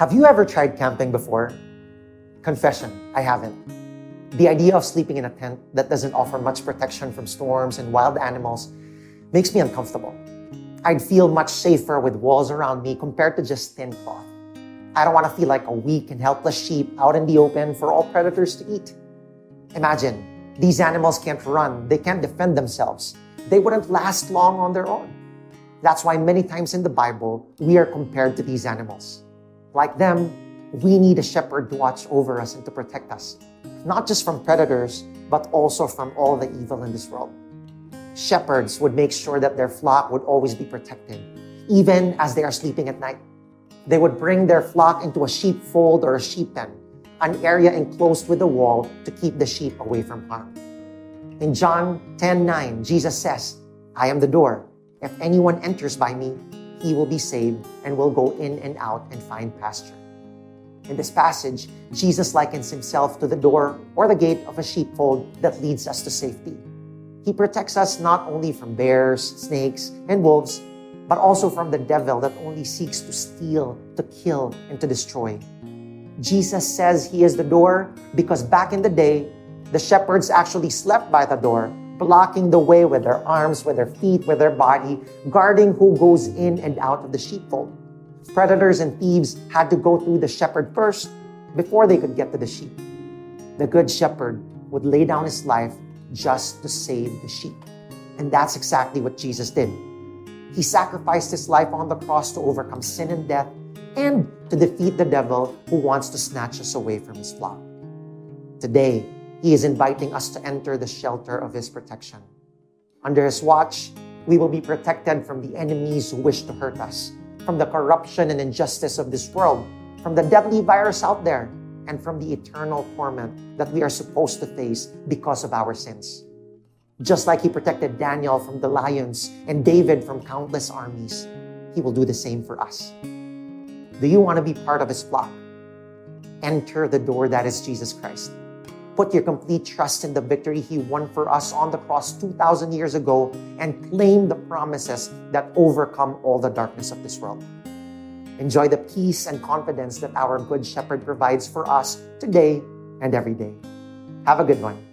Have you ever tried camping before? Confession, I haven't. The idea of sleeping in a tent that doesn't offer much protection from storms and wild animals makes me uncomfortable. I'd feel much safer with walls around me compared to just thin cloth. I don't want to feel like a weak and helpless sheep out in the open for all predators to eat. Imagine, these animals can't run, they can't defend themselves. They wouldn't last long on their own. That's why many times in the Bible, we are compared to these animals. Like them, we need a shepherd to watch over us and to protect us, not just from predators, but also from all the evil in this world. Shepherds would make sure that their flock would always be protected, even as they are sleeping at night. They would bring their flock into a sheepfold or a sheep pen, an area enclosed with a wall to keep the sheep away from harm. In John 10:9, Jesus says, I am the door. If anyone enters by me, he will be saved and will go in and out and find pasture. In this passage, Jesus likens himself to the door or the gate of a sheepfold that leads us to safety. He protects us not only from bears, snakes, and wolves, but also from the devil that only seeks to steal, to kill, and to destroy. Jesus says he is the door because back in the day, the shepherds actually slept by the door blocking the way with their arms, with their feet, with their body, guarding who goes in and out of the sheepfold. Predators and thieves had to go through the shepherd first before they could get to the sheep. The good shepherd would lay down his life just to save the sheep. And that's exactly what Jesus did. He sacrificed his life on the cross to overcome sin and death and to defeat the devil who wants to snatch us away from his flock. Today, he is inviting us to enter the shelter of His protection. Under His watch, we will be protected from the enemies who wish to hurt us, from the corruption and injustice of this world, from the deadly virus out there, and from the eternal torment that we are supposed to face because of our sins. Just like He protected Daniel from the lions and David from countless armies, He will do the same for us. Do you want to be part of His flock? Enter the door that is Jesus Christ. Put your complete trust in the victory He won for us on the cross 2,000 years ago and claim the promises that overcome all the darkness of this world. Enjoy the peace and confidence that our Good Shepherd provides for us today and every day. Have a good one.